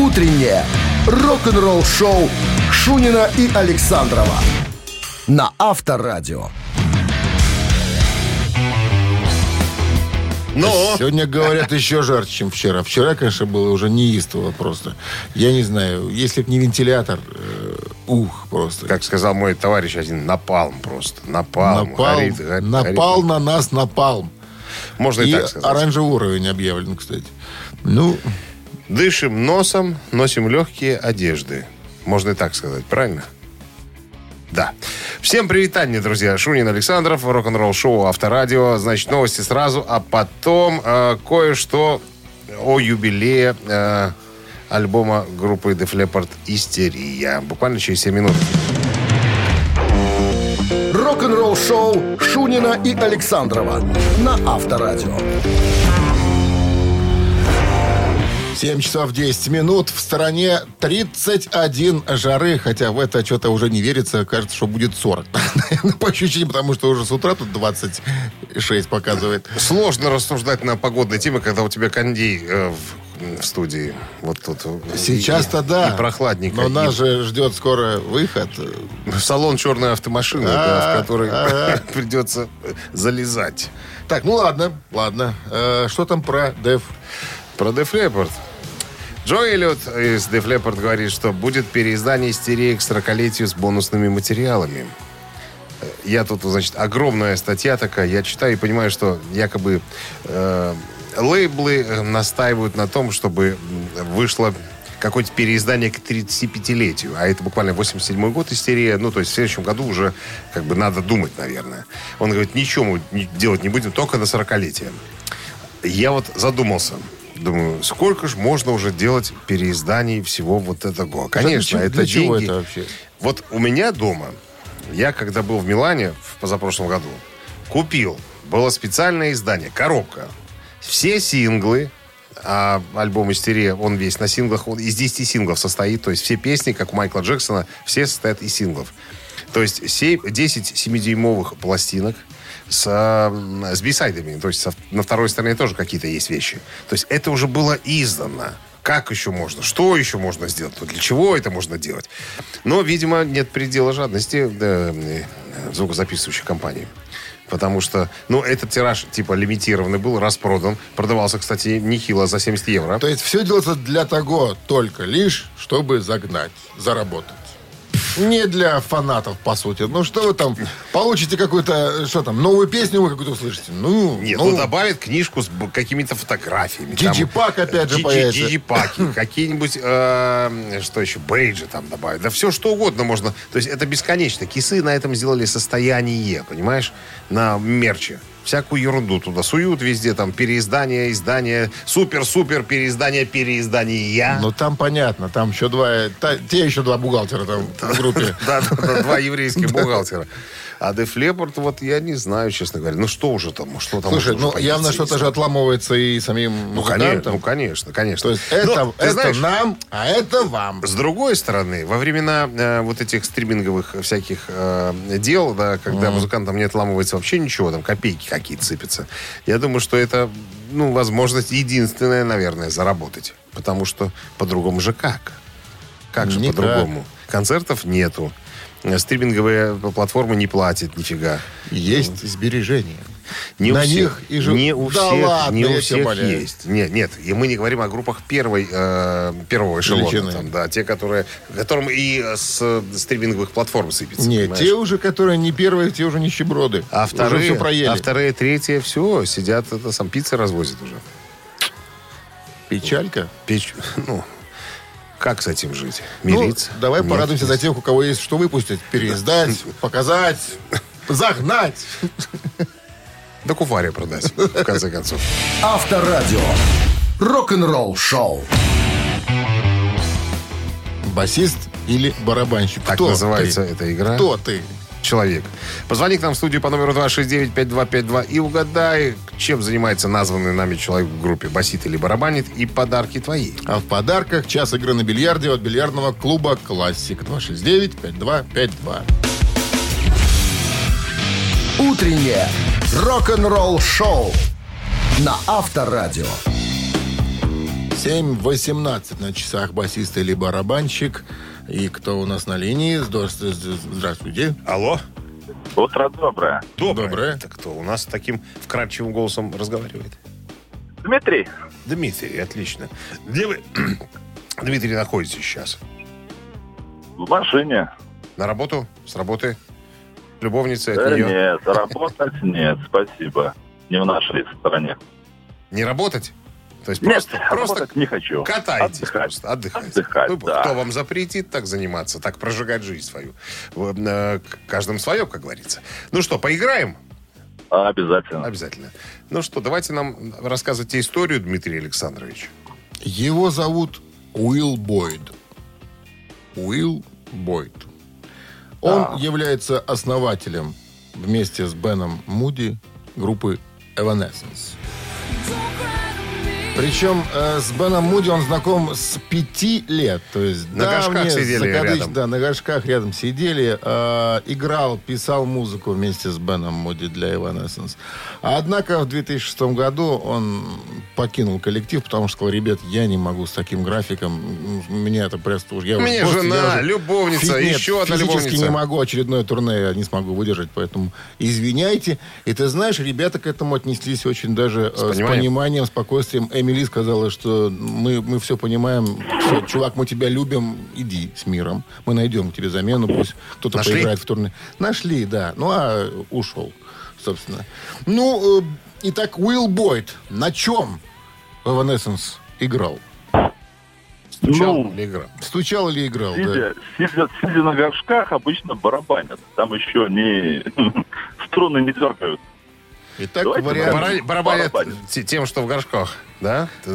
Утреннее рок-н-ролл-шоу Шунина и Александрова на Авторадио. Но Сегодня, говорят, еще жарче, чем вчера. Вчера, конечно, было уже неистово просто. Я не знаю, если бы не вентилятор, э, ух, просто. как сказал мой товарищ один, напалм просто. Напалм. напал, Горит, горит, напал горит. на нас напалм. Можно и, И так сказать. оранжевый уровень объявлен, кстати. Ну, Дышим носом, носим легкие одежды. Можно и так сказать, правильно? Да. Всем привитание, друзья. Шунин Александров, рок-н-ролл шоу Авторадио. Значит, новости сразу, а потом э, кое-что о юбилее э, альбома группы Def Leppard «Истерия». Буквально через 7 минут. Рок-н-ролл-шоу Шунина и Александрова на Авторадио. 7 часов 10 минут. В стороне 31 жары, хотя в это что-то уже не верится. Кажется, что будет 40. Наверное, По ощущениям, потому что уже с утра тут 26 показывает. Сложно рассуждать на погодные темы, когда у тебя кондей э, в, в студии. Вот тут. Сейчас-то И- да. И прохладненько. Но И нас же ждет скоро выход. Салон черной автомашины, да, А, в который ага. придется залезать. Так, ну ладно, ладно. Э, что там про Дев? Про Def Leppard. Джо Эллиот из Def Leppard говорит, что будет переиздание истерии к 40-летию с бонусными материалами. Э, Я тут, значит, огромная статья такая, я читаю и понимаю, что якобы э, лейблы э, настаивают на том, чтобы вышло какое-то переиздание к 35-летию. А это буквально 87 год истерия. Ну, то есть в следующем году уже как бы надо думать, наверное. Он говорит, ничего мы делать не будем, только на 40-летие. Я вот задумался. Думаю, сколько же можно уже делать переизданий всего вот этого? Конечно, Для это чего- для чего деньги. это вообще? Вот у меня дома, я когда был в Милане в позапрошлом году, купил, было специальное издание, коробка. Все синглы, а альбом «Истерия», он весь на синглах, он из 10 синглов состоит, то есть все песни, как у Майкла Джексона, все состоят из синглов. То есть се- 10 7-дюймовых пластинок с, а, с бисайдами, то есть на второй стороне тоже какие-то есть вещи. То есть это уже было издано. Как еще можно? Что еще можно сделать? Для чего это можно делать? Но, видимо, нет предела жадности да, э, звукозаписывающей компании. Потому что, ну, этот тираж, типа, лимитированный был, распродан. Продавался, кстати, нехило за 70 евро. То есть все делается для того только лишь, чтобы загнать, заработать. Не для фанатов, по сути. Ну, что вы там, получите какую-то, что там, новую песню вы какую-то услышите? Ну, Нет, ну, ну, добавит книжку с какими-то фотографиями. Диджипак опять же появится. Диджипаки, какие-нибудь, э, что еще, бейджи там добавить. Да все что угодно можно. То есть это бесконечно. Кисы на этом сделали состояние, понимаешь, на мерче. Всякую ерунду туда суют везде, там, переиздание, издание, супер-супер переиздание, переиздания. Ну, там понятно, там еще два, та- те еще два бухгалтера там в группе. Да, два еврейских бухгалтера. А Def Leppard, вот я не знаю, честно говоря. Ну что уже там, что там Слушай, ну явно что-то же отламывается и самим Ну, конечно, ну, конечно, конечно. То есть Но, это, ты это знаешь, нам, а это вам. С другой стороны, во времена э, вот этих стриминговых всяких э, дел, да, когда музыкантам не отламывается вообще ничего, там копейки какие-то сыпятся, я думаю, что это, ну, возможность единственная, наверное, заработать. Потому что по-другому же как? Как же по-другому? Концертов нету. Э, Стриминговые платформы не платят нифига. Есть сбережения. Не На у всех, них и жив- не у Да всех, ладно, не у всех есть. Нет, нет, и мы не говорим о группах первой, э, первого эшелона, Величины. там, да, те, которые, которым и с стриминговых платформ сыпется. Нет, понимаешь? те уже, которые не первые, те уже нищеброды. а уже вторые, все проели. а вторые, третьи, все, сидят, это сам пиццы развозят уже. Печалька. Печь, ну, как с этим жить? Ну, Мириться? давай Нет, порадуемся за тех, у кого есть что выпустить. Переиздать, показать, загнать. Да куфаре продать, в конце концов. Авторадио. Рок-н-ролл шоу. Басист или барабанщик? Так Кто называется ты? эта игра. Кто ты? Человек. Позвони к нам в студию по номеру 269-5252 и угадай, чем занимается названный нами человек в группе. Басит или барабанит. И подарки твои. А в подарках час игры на бильярде от бильярдного клуба «Классик» 269-5252. Утреннее рок-н-ролл шоу на Авторадио. 7.18 на часах басист или барабанщик. И кто у нас на линии? Здравствуйте. Алло? Утро доброе. Доброе. Доброе. Это кто у нас таким вкрадчивым голосом разговаривает? Дмитрий, Дмитрий, отлично. Где вы, Дмитрий, находитесь сейчас? в машине. На работу? С работы? Любовница от Да нее? нет, работать нет, спасибо. Не в нашей стране. Не работать? То есть Нет, просто, просто не хочу. катайтесь Отдыхать. просто, отдыхайте. Отдыхать, Ну, да. Кто вам запретит так заниматься, так прожигать жизнь свою? В- э, к- Каждому свое, как говорится. Ну что, поиграем? А, Обязательно. Обязательно. Ну что, давайте нам рассказывайте историю, Дмитрий Александрович. Его зовут Уилл Бойд. Уилл Бойд. Он является основателем вместе с Беном Муди группы Evanescence. Причем э, с Беном Муди он знаком с пяти лет. То есть На горшках давние сидели закадыч- рядом. Да, на горшках рядом сидели. э, играл, писал музыку вместе с Беном Муди для Evanescence. Однако в 2006 году он покинул коллектив, потому что сказал, ребят, я не могу с таким графиком. М, Меня это просто уже... Я меня просто- жена, я уже любовница, фи- нет, еще одна любовница. не могу очередное турне, я не смогу выдержать, поэтому извиняйте. И ты знаешь, ребята к этому отнеслись очень даже э, с, пониманием. пониманием, спокойствием. Эмили сказала, что мы, мы все понимаем. Всё, чувак, мы тебя любим, иди с миром. Мы найдем тебе замену, пусть кто-то Нашли? поиграет в турне. Нашли, да. Ну, а ушел, собственно. Ну, э, итак, Уилл Бойд на чем Evanescence играл? Стучал Ну, или играл? Стучал или играл? да? Сидя, сидя, сидя на горшках, обычно барабанят. Там еще не струны не дергают. Итак, Давайте вариант... Бара- Барабанят барабанит. те- тем, что в горшках, да?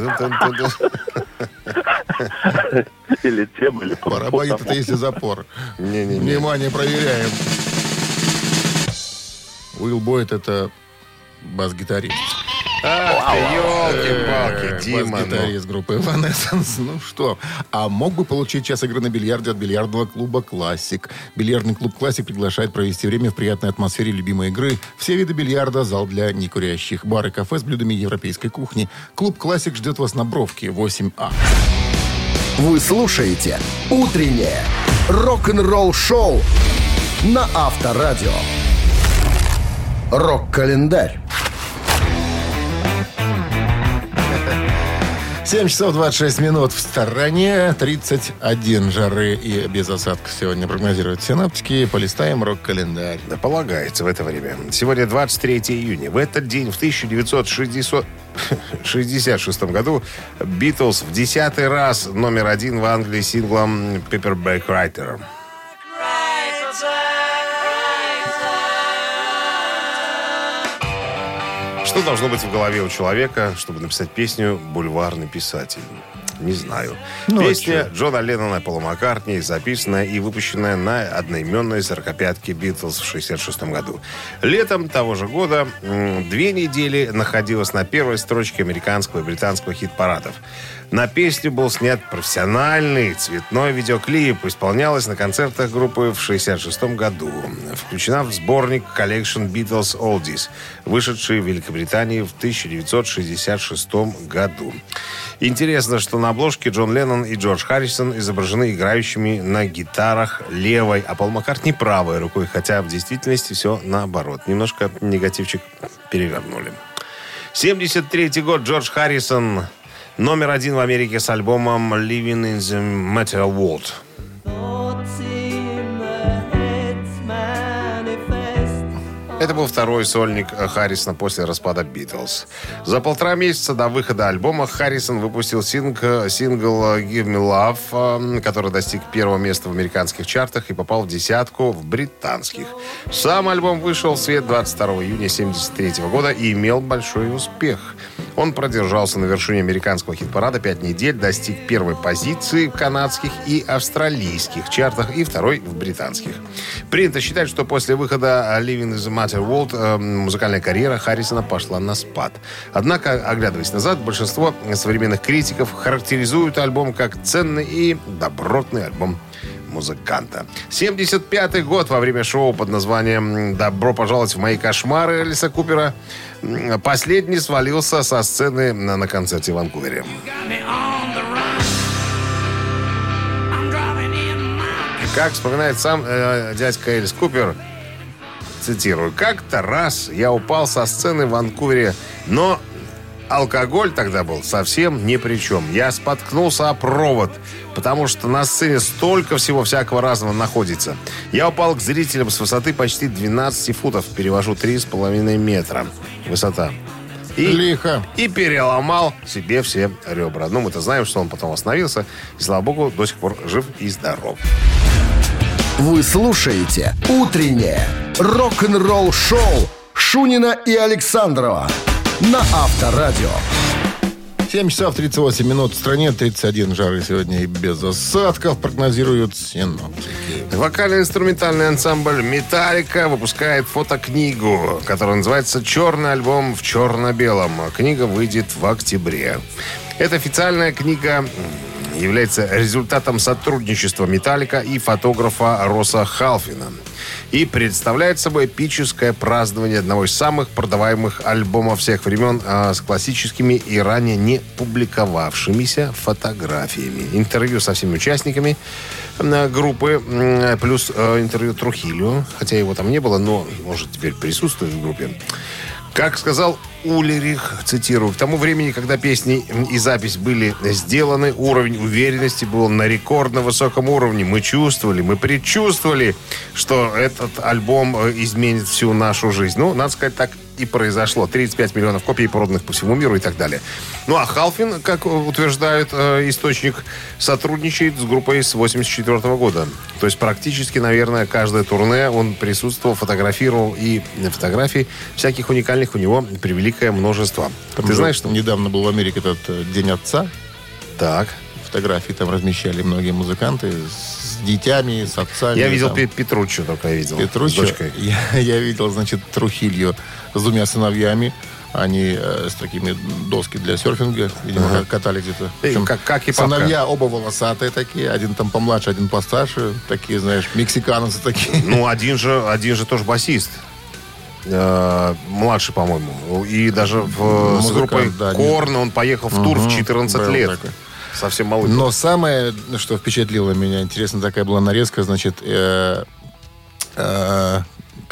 Или тем, или Барабанит это если запор. Не-не-не. Внимание, проверяем. Уилл Бойт это бас-гитарист. Ах ты, Э, елки-палки, Дима. ну. Бас-гитарист группы Evanescence. Ну что, а мог бы получить час игры на бильярде от бильярдного клуба «Классик». Бильярдный клуб «Классик» приглашает провести время в приятной атмосфере любимой игры. Все виды бильярда, зал для некурящих, бар и кафе с блюдами европейской кухни. Клуб «Классик» ждет вас на Бровке, 8А. Вы слушаете «Утреннее рок-н-ролл-шоу» на Авторадио. Рок-календарь. 7 часов 26 минут в стороне, 31 жары и без осадков сегодня прогнозируют синаптики. Полистаем рок-календарь. Да полагается в это время. Сегодня 23 июня. В этот день, в 1966 году, Битлз в десятый раз номер один в Англии синглом «Paperback Writer». Что должно быть в голове у человека, чтобы написать песню «Бульварный писатель»? Не знаю. Ну, а Песня? Джона Леннона и Пола Маккартни, записанная и выпущенная на одноименной сорокопятке «Битлз» в 1966 году. Летом того же года две недели находилась на первой строчке американского и британского хит-парадов. На песню был снят профессиональный цветной видеоклип. Исполнялась на концертах группы в 1966 году. Включена в сборник Collection Beatles Oldies, вышедший в Великобритании в 1966 году. Интересно, что на обложке Джон Леннон и Джордж Харрисон изображены играющими на гитарах левой, а Пол Маккартни правой рукой, хотя в действительности все наоборот. Немножко негативчик перевернули. 73 год Джордж Харрисон номер один в Америке с альбомом Living in the Metal World. Это был второй сольник Харрисона после распада Битлз. За полтора месяца до выхода альбома Харрисон выпустил синг, сингл «Give Me Love», э, который достиг первого места в американских чартах и попал в десятку в британских. Сам альбом вышел в свет 22 июня 1973 года и имел большой успех. Он продержался на вершине американского хит-парада пять недель, достиг первой позиции в канадских и австралийских чартах и второй в британских. Принято считать, что после выхода «Living in the Matter World» э, музыкальная карьера Харрисона пошла на спад. Однако, оглядываясь назад, большинство современных критиков характеризуют альбом как ценный и добротный альбом музыканта. 75-й год во время шоу под названием «Добро пожаловать в мои кошмары» Элиса Купера. Последний свалился со сцены на, на концерте в Ванкувере. Как вспоминает сам э, дядька Элис Купер, цитирую, «Как-то раз я упал со сцены в Ванкувере, но алкоголь тогда был совсем ни при чем. Я споткнулся о провод, потому что на сцене столько всего всякого разного находится. Я упал к зрителям с высоты почти 12 футов, перевожу 3,5 метра высота. И, Лихо. и переломал себе все ребра. Ну, мы-то знаем, что он потом остановился. И, слава богу, до сих пор жив и здоров. Вы слушаете «Утреннее рок-н-ролл-шоу» Шунина и Александрова на Авторадио. 7 часов 38 минут. В стране 31 жары сегодня и без осадков прогнозируют синоптики. Вокально-инструментальный ансамбль «Металлика» выпускает фотокнигу, которая называется «Черный альбом в черно-белом». Книга выйдет в октябре. Это официальная книга является результатом сотрудничества «Металлика» и фотографа Роса Халфина. И представляет собой эпическое празднование одного из самых продаваемых альбомов всех времен а, с классическими и ранее не публиковавшимися фотографиями. Интервью со всеми участниками группы, плюс э, интервью Трухилю, хотя его там не было, но может теперь присутствует в группе. Как сказал Улерих, цитирую, к тому времени, когда песни и запись были сделаны, уровень уверенности был на рекордно высоком уровне. Мы чувствовали, мы предчувствовали, что этот альбом э, изменит всю нашу жизнь. Ну, надо сказать, так и произошло. 35 миллионов копий, проданных по всему миру и так далее. Ну, а Халфин, как утверждает э, источник, сотрудничает с группой с 84 года. То есть практически, наверное, каждое турне он присутствовал, фотографировал, и фотографий всяких уникальных у него превеликое множество. Там Ты знаешь, что... недавно был в Америке этот э, День отца. Так. Фотографии там размещали многие музыканты с детьми, с отцами. Я видел там. Пе- Петруччо только я видел. Петруччо. Я, я видел, значит, Трухилью с двумя сыновьями. Они э, с такими доски для серфинга, видимо, Ага. катали где-то. Причем как- как и папка. Сыновья оба волосатые такие. Один там помладше, один постарше. Такие, знаешь, мексиканцы такие. Ну, один же, один же тоже басист. Э, младший, по-моему. И даже в, с Музыкант, группой да, Корн он поехал в тур в Мгм, 14 был лет. такой. Совсем малый. Но самое, что впечатлило меня, интересно, такая была нарезка, значит, э, э,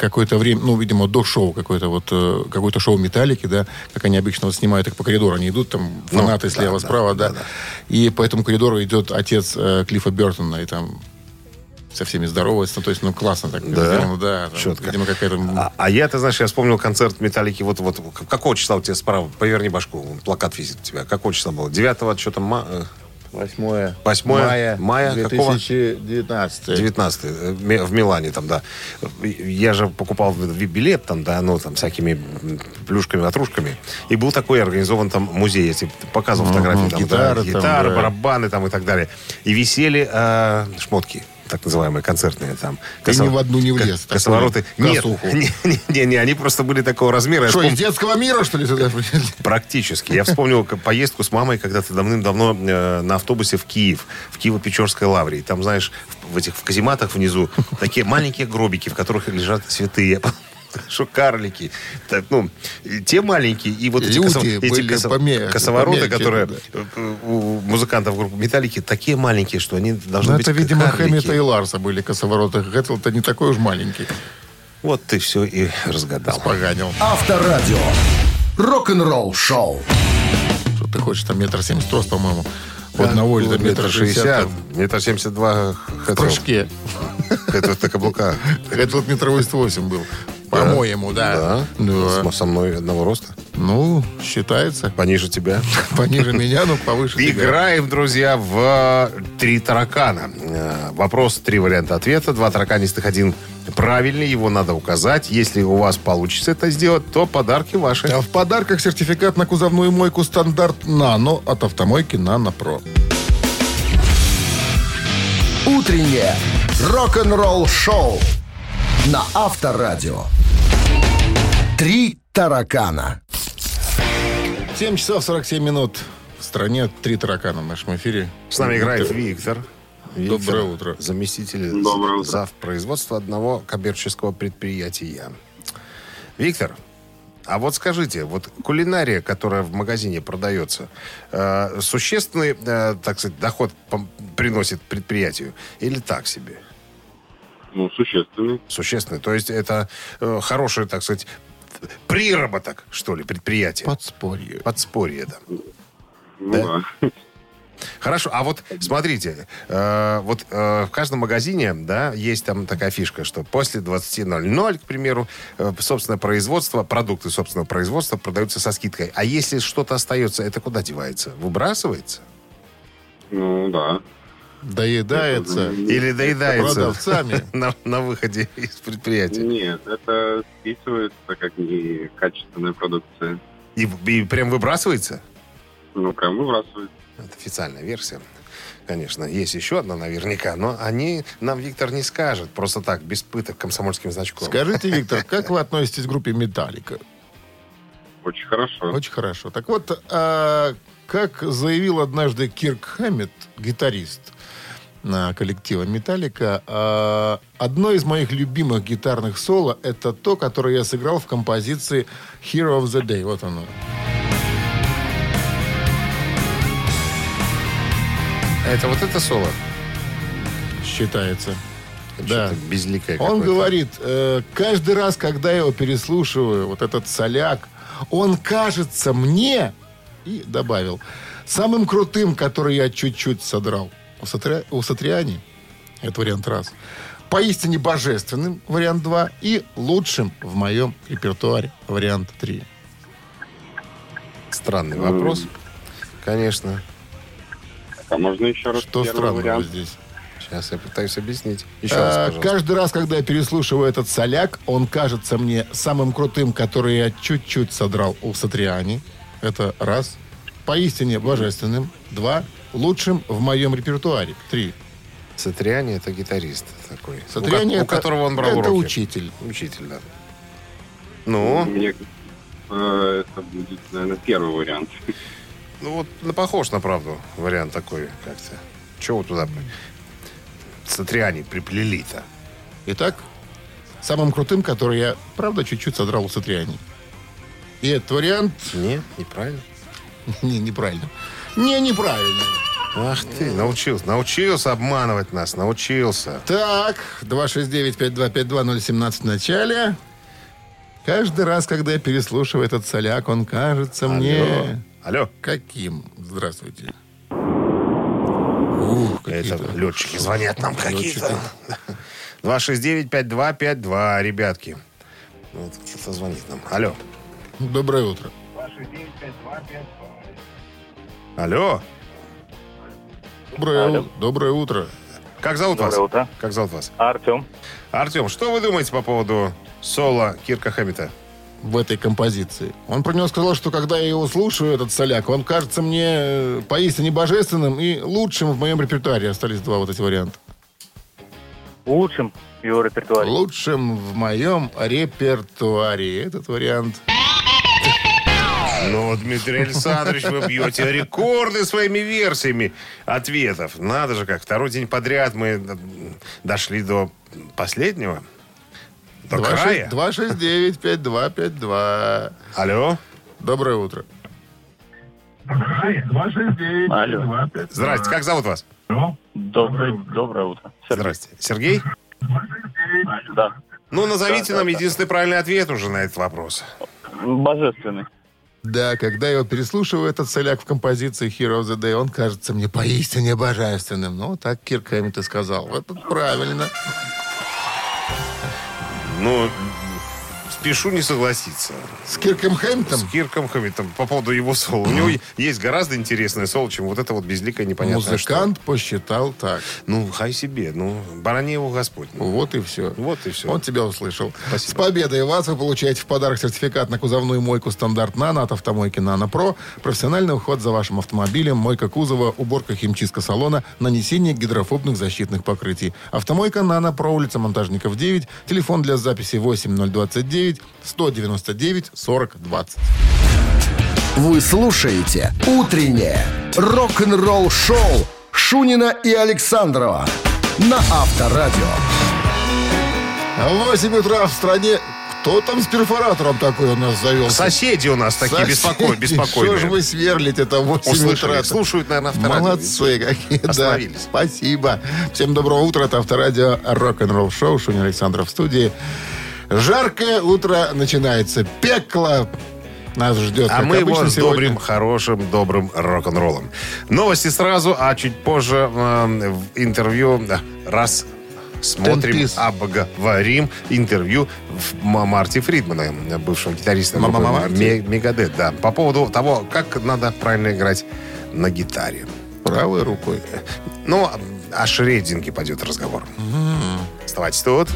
какое-то время, ну, видимо, до шоу какое-то вот, э, какое-то шоу Металлики, да, как они обычно вот снимают их по коридору, они идут там, Ну, фанаты да, слева, да, справа, да, да, да. и по этому коридору идет отец э, Клиффа Бертона, и там со всеми здоровается, ну, то есть, ну, классно так Да? сделано, да, там, Четко. видимо, какая-то... А, а я, ты знаешь, я вспомнил концерт Металлики. Вот, вот какого числа у тебя справа? Поверни башку. Плакат висит у тебя. Какого числа было? 9 что там? Ма- э, 8 Восьмое мая, мая какого? 2019. 19 э, в Ми- в Милане там, да. Я же покупал билет там, да, ну, там, всякими плюшками, ватрушками. И был такой организован там музей, тебе показывал фотографии. Там, гитары да, там, гитары, да. барабаны там и так далее. И висели э, шмотки так называемые концертные там. Ты ни в одну не влез, такую Косовороты. Нет, не, не, не, не, они просто были такого размера. Что, вспом- из детского мира, что ли, сюда? Практически. Я вспомнил к- поездку с мамой когда-то давным-давно э, на автобусе в Киев, в Киево-Печорской лавре. И Там, знаешь, в, в этих в казематах внизу такие маленькие гробики, в которых лежат святые. Что карлики. Так, ну, те маленькие, и вот эти, Люди косо- эти косо- поме- косовороты, помельче, которые да. э, у музыкантов группы Металлики, такие маленькие, что они должны Ну, быть это, видимо, карлики. Хэммета и Ларса были косовороты. Гэтл-то не такой уж маленький. Вот ты все и разгадал. Поганил. Авторадио. Рок-н-ролл шоу. Что ты хочешь, там метр семьдесят рост, по-моему. У одного или там метр шестьдесят. Метр семьдесят два В прыжке. Это на каблуках. Гэтл метр восемьдесят восемь был. По-моему, да. Да? Да. С- Со мной одного роста. Ну, считается. Пониже тебя. Пониже меня, но повыше тебя. Играем, друзья, в «Три таракана». Э, Вопрос, три варианта ответа. Два тараканистых, один правильный. Его надо указать. Если у вас получится это сделать, то подарки ваши. А в подарках сертификат на кузовную мойку стандарт «Нано» от автомойки «Нано Про». Утреннее рок-н-ролл шоу на Авторадио. Три таракана. 7 часов 47 минут. В стране три таракана в нашем эфире. С нами играет Виктор. Виктор, Доброе утро. Заместитель Доброе утро. зав. производства одного коммерческого предприятия. Виктор, а вот скажите, вот кулинария, которая в магазине продается, э, существенный, э, так сказать, доход приносит предприятию или так себе? Ну, существенный. Существенный. То есть это э, хороший, так сказать, приработок, что ли, предприятие. Подспорье. Подспорье, да. Ну, Да? да. Хорошо, а вот смотрите, э, вот э, в каждом магазине, да, есть там такая фишка, что после 20.00, к примеру, э, собственное производство, продукты собственного производства продаются со скидкой. А если что-то остается, это куда девается? Выбрасывается? Ну, да. Доедается Или доедается продавцами. на, на выходе из предприятия? Нет, это списывается как некачественная продукция. И, и прям выбрасывается? Ну, прям выбрасывается. Это официальная версия. Конечно, есть еще одна наверняка, но они нам Виктор не скажет просто так, без пыток, комсомольским значком. Скажите, Виктор, как вы относитесь к группе «Металлика»? Очень хорошо. Очень хорошо. Так вот, а, как заявил однажды Кирк Хэммет, гитарист на коллектива «Металлика», а, одно из моих любимых гитарных соло — это то, которое я сыграл в композиции «Hero of the Day». Вот оно. Это вот это соло? Считается. Да. Безликое Он говорит, э, каждый раз, когда я его переслушиваю, вот этот соляк, он кажется мне, и добавил, самым крутым, который я чуть-чуть содрал. У, Сатри... у Сатриани, это вариант раз, поистине божественным, вариант два, и лучшим в моем репертуаре, вариант три. Странный вопрос, конечно. А можно еще раз Что странного вариант? здесь? Сейчас я пытаюсь объяснить. Еще А, раз, пожалуйста. каждый раз, когда я переслушиваю этот соляк, он кажется мне самым крутым, который я чуть-чуть содрал у Сатриани. Это раз. Поистине божественным. Два. Лучшим в моем репертуаре. Три. Сатриани это гитарист такой. Сатриани у, ко- у это, которого он брал это уроки. учитель. Учитель, да. Ну, Мне э, это будет, наверное, первый вариант. ну вот ну, похож на правду вариант такой как-то. Чего вы туда Сатриани приплели-то? Итак, самым крутым, который я, правда, чуть-чуть содрал у Сатриани. И этот вариант... Нет, неправильно. Не, неправильно. Не, неправильно. Ах ты, научился, научился обманывать нас, научился. Так, 269-5252-017 в начале. Каждый раз, когда я переслушиваю этот соляк, он кажется мне... Алло. Каким? Здравствуйте. Ух, Это летчики звонят нам какие-то. Летчики. 269-5252, ребятки. Вот кто-то звонит нам. Алло. Доброе утро. Алло. Доброе, Алло. у- доброе утро. Как зовут Доброе вас? утро. Как зовут вас? Артем. Артем, что вы думаете по поводу соло Кирка Хэммита? в этой композиции. Он про него сказал, что когда я его слушаю, этот соляк, он кажется мне э, поистине божественным и лучшим в моем репертуаре. Остались два вот эти варианта. Лучшим в его репертуаре. Лучшим в моем репертуаре. Этот вариант. Ну, Дмитрий Александрович, вы бьете рекорды своими версиями ответов. Надо же как, второй день подряд мы м, дошли до последнего. До края. 269-5252. Алло. Доброе утро. Алло. Здрасте, как зовут вас? Доброе, доброе утро. Сергей. Здрасте. Сергей? Да. Ну, назовите Да, да, нам да. единственный правильный ответ уже на этот вопрос. Божественный. Да, когда я его переслушиваю, этот соляк в композиции Hero of the Day, он кажется мне поистине божественным. Ну, так Кирк Хэммит сказал. Это правильно. Ну, спешу не согласиться. С Кирком Хэммитом С Кирком Хэммитом по поводу его соло. У него есть гораздо интересное соло, чем вот это вот безликое непонятное музыкант посчитал так. что. Ну, хай себе. Ну, барани его Господь. Ну, Вот и все. Вот и все. Он тебя услышал. Спасибо. С победой вас вы получаете в подарок сертификат на кузовную мойку стандарт «Нано» от автомойки «Нано Про», профессиональный уход за вашим автомобилем, мойка кузова, уборка химчистка салона, нанесение гидрофобных защитных покрытий. Автомойка «Нано Про», улица Монтажников, 9, телефон для записи 8029 199 40 20. Вы слушаете «Утреннее рок-н-ролл-шоу» Шунина и Александрова на Авторадио. 8 утра в стране. Кто там с перфоратором такой у нас завелся? Соседи у нас такие беспоко... Что же беспокойные. вы сверлите это в 8 Услышали. утра? Слушают, наверное, авторадио. Молодцы какие, да. Остановились. Спасибо. Всем доброго утра. Это Авторадио Рок-н-ролл шоу. Шунин Александров в студии. Жаркое утро начинается. Пекло нас ждет. А мы его с сегодня. добрым, хорошим, добрым рок-н-роллом. Новости сразу, а чуть позже э, в интервью раз смотрим, Ten обговорим интервью Марти Фридмана, бывшего гитариста Мама Мегадет, да, по поводу того, как надо правильно играть на гитаре. Правой рукой. Ну, о шрединге пойдет разговор. Оставайтесь тут.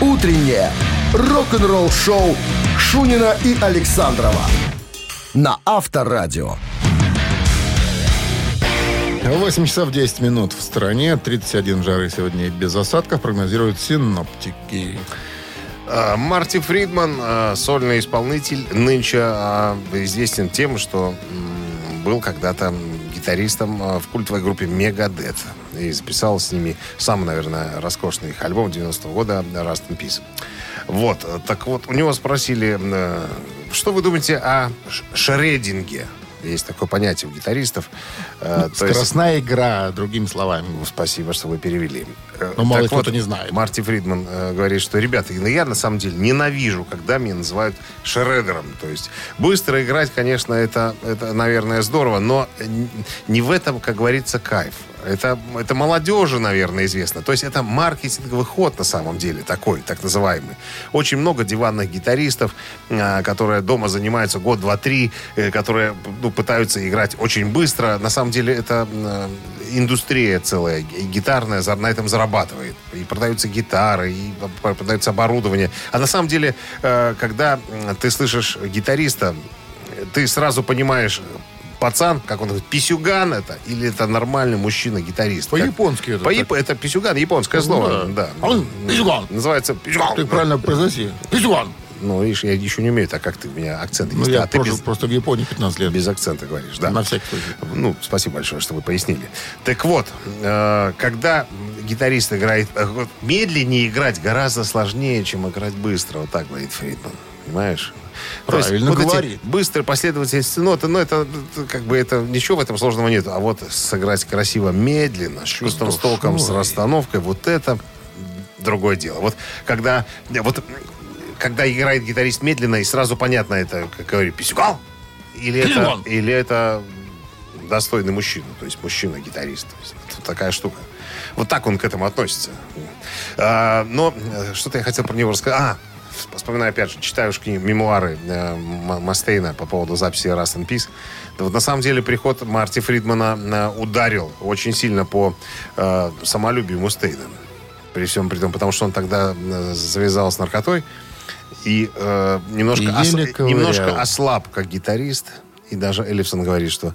Утреннее рок-н-ролл-шоу Шунина и Александрова на Авторадио. 8 часов 10 минут в стране. 31 жары сегодня и без осадков прогнозируют синоптики. А, Марти Фридман, а, сольный исполнитель, нынче а, известен тем, что был когда-то гитаристом а, в культовой группе Мегадет. И записал с ними самый, наверное, роскошный их альбом 90-го года «Rust in Peace». Вот, э, так вот, у него спросили, э, что вы думаете о шрединге? Есть такое понятие у гитаристов. Э, есть- Скоростная игра, другими словами. ну, Спасибо, что вы перевели. Э, Но мало так кто-то не знает. Марти Фридман э, говорит, что, ребята, ну, я на самом деле ненавижу, когда меня называют шредером. То есть быстро играть, конечно, это, это наверное, здорово, но не в этом, как говорится, кайф. Это, это молодежи, наверное, известно. То есть это маркетинговый ход на самом деле такой, так называемый. Очень много диванных гитаристов, а, которые дома занимаются год, два, три, э, которые ну, пытаются играть очень быстро. На самом деле это э, индустрия целая и гитарная за- на этом зарабатывает. И продаются гитары, и продается оборудование. А на самом деле, э, когда ты слышишь гитариста, э, ты сразу понимаешь, пацан, как он говорит, писюган это или это нормальный мужчина-гитарист. По-японски это По так. это писюган, японское слово. да. Да. А он писюган. Называется писюган. Ты правильно произноси. Писюган. Ну, видишь, я еще не умею так, как ты у меня акцент Ну, я а прожил без, просто в Японии 15 лет. без акцента говоришь, да? На всякий случай. Ну, спасибо большое, что вы пояснили. Так вот, э, когда гитарист играет... э, медленнее играть гораздо сложнее, чем играть быстро. Вот так говорит Фридман. Понимаешь? Правильно вот эти говорит. быстрые последовательности ноты, ну, это, это как бы это ничего в этом сложного нет. А вот сыграть красиво, медленно, с чувством, с толком, с расстановкой, вот это другое дело. Вот когда, вот, когда играет гитарист медленно, и сразу понятно, это, как говорю, писюгал, или это, Писюгал. или это достойный мужчина, то есть мужчина-гитарист. Это такая штука. Вот так он к этому относится. А, но э, что-то я хотел про него рассказать. А, вспоминаю опять же, читаю книгу, мемуары э, Мастейна по поводу записи Rust in Peace. Да вот на самом деле приход Марти Фридмана э, ударил очень сильно по э, самолюбию Мустейна. При всем при том, потому что он тогда э, завязал с наркотой и э, немножко, И ос- немножко ослаб как гитарист. И даже Эллифсон говорит, что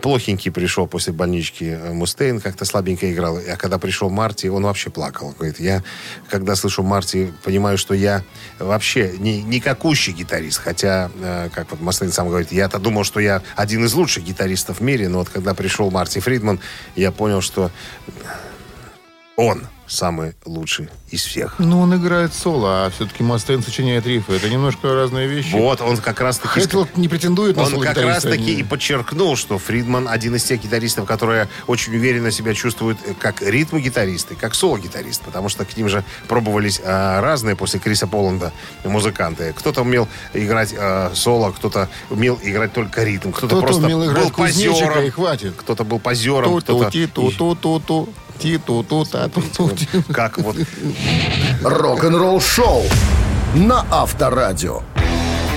плохенький пришел после больнички э, Мустейн, как-то слабенько играл. А когда пришел Марти, он вообще плакал. Говорит, я, когда слышу Марти, понимаю, что я вообще не, никакущий гитарист. Хотя, э, как вот Мустейн сам говорит, я-то думал, что я один из лучших гитаристов в мире, но вот когда пришел Марти Фридман, я понял, что он самый лучший из всех. Ну, он играет соло, а все-таки Мастейн сочиняет рифы. Это немножко разные вещи. Вот, он как раз-таки... Хэтфилд не претендует на Он как раз-таки и подчеркнул, что Фридман один из тех гитаристов, которые очень уверенно себя чувствуют э, как ритм-гитаристы, как соло-гитарист, потому что к ним же пробовались а, разные после Криса Поланда музыканты. Кто-то умел играть а, соло, кто-то умел играть только ритм, кто-то, Кто-то просто умел играть был позером, и хватит. кто-то был позером, кто-то... Ту-ту-ти-ту-ту-ту-ту. Ти-ту-ту-та-ту-ту. Как вот Рок-н-ролл-шоу на Авторадио.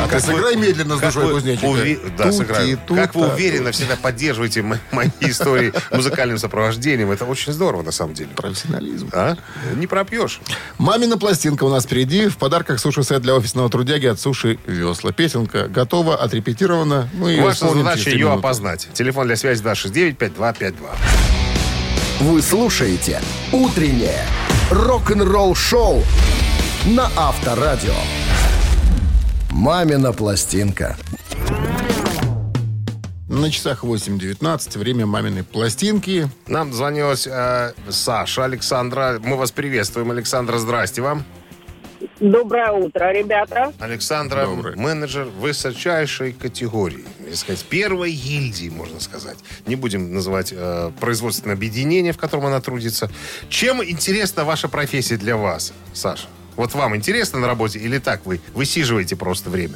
А ты сыграй медленно с Как душой вы кузнечика. уве- Да, Ту-ти, сыграю. Как вы уверенно всегда поддерживаете мо- мои истории музыкальным сопровождением. Это очень здорово, на самом деле. Профессионализм. А? Не пропьешь. Мамина пластинка у нас впереди. В подарках суши-сет для офисного трудяги от Суши Весла. Песенка готова, отрепетирована. Ваша задача ее минуты. опознать. Телефон для связи 269-5252. Вы слушаете «Утреннее рок-н-ролл-шоу» на Авторадио. «Мамина пластинка». На часах 8.19. Время маминой пластинки. Нам звонилась э, Саша Александра. Мы вас приветствуем, Александра. Здрасте вам. Доброе утро, ребята. Александра, Доброе. менеджер высочайшей категории. Сказать, первой гильдии, можно сказать. Не будем называть э, производственное объединение, в котором она трудится. Чем интересна ваша профессия для вас, Саша? Вот вам интересно на работе или так вы высиживаете просто время?